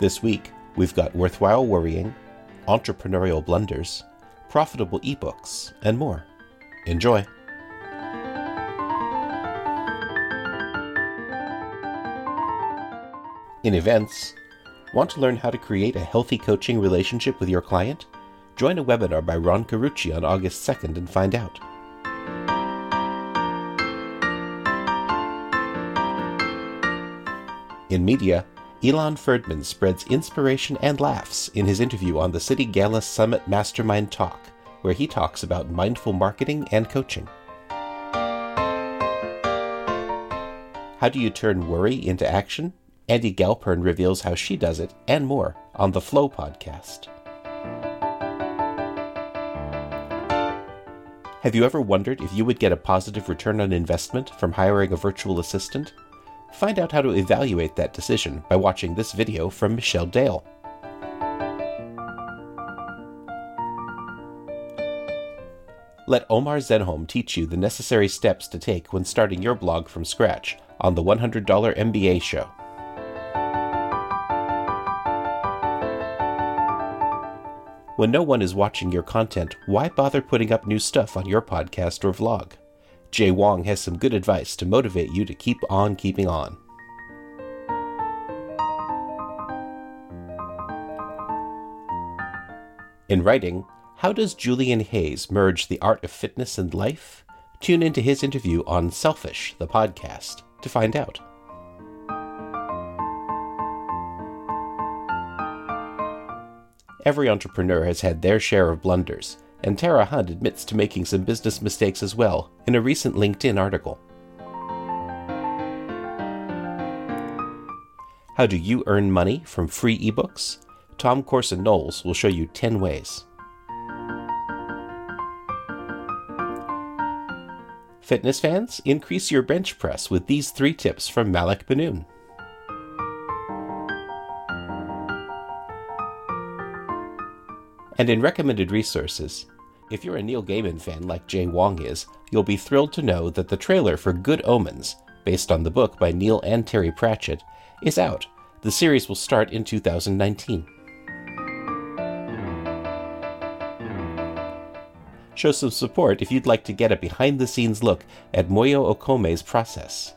This week, we've got worthwhile worrying, entrepreneurial blunders, profitable ebooks, and more. Enjoy! In events, want to learn how to create a healthy coaching relationship with your client? Join a webinar by Ron Carucci on August 2nd and find out. In media, Ilan Ferdman spreads inspiration and laughs in his interview on the City Gala Summit Mastermind Talk, where he talks about mindful marketing and coaching. How do you turn worry into action? Andy Galpern reveals how she does it and more on the Flow podcast. Have you ever wondered if you would get a positive return on investment from hiring a virtual assistant? Find out how to evaluate that decision by watching this video from Michelle Dale. Let Omar Zenhom teach you the necessary steps to take when starting your blog from scratch on the $100 MBA show. When no one is watching your content, why bother putting up new stuff on your podcast or vlog? Jay Wong has some good advice to motivate you to keep on keeping on. In writing, how does Julian Hayes merge the art of fitness and life? Tune into his interview on Selfish, the podcast, to find out. Every entrepreneur has had their share of blunders, and Tara Hunt admits to making some business mistakes as well in a recent LinkedIn article. How do you earn money from free ebooks? Tom Corson Knowles will show you 10 ways. Fitness fans, increase your bench press with these three tips from Malik Benoon. And in recommended resources, if you're a Neil Gaiman fan like Jay Wong is, you'll be thrilled to know that the trailer for Good Omens, based on the book by Neil and Terry Pratchett, is out. The series will start in 2019. Show some support if you'd like to get a behind the scenes look at Moyo Okome's process.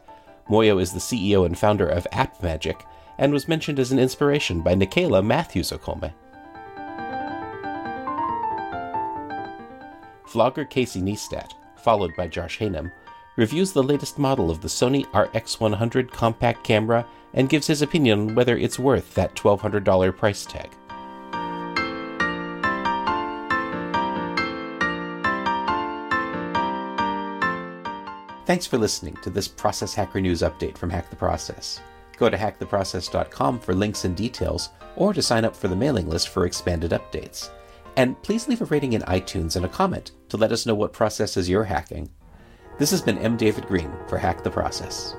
Moyo is the CEO and founder of App Magic and was mentioned as an inspiration by Nikayla Matthews Okome. Vlogger Casey Neistat, followed by Josh Hanem, reviews the latest model of the Sony RX100 compact camera and gives his opinion on whether it's worth that $1,200 price tag. Thanks for listening to this Process Hacker News update from Hack the Process. Go to hacktheprocess.com for links and details, or to sign up for the mailing list for expanded updates. And please leave a rating in iTunes and a comment to let us know what processes you're hacking. This has been M. David Green for Hack the Process.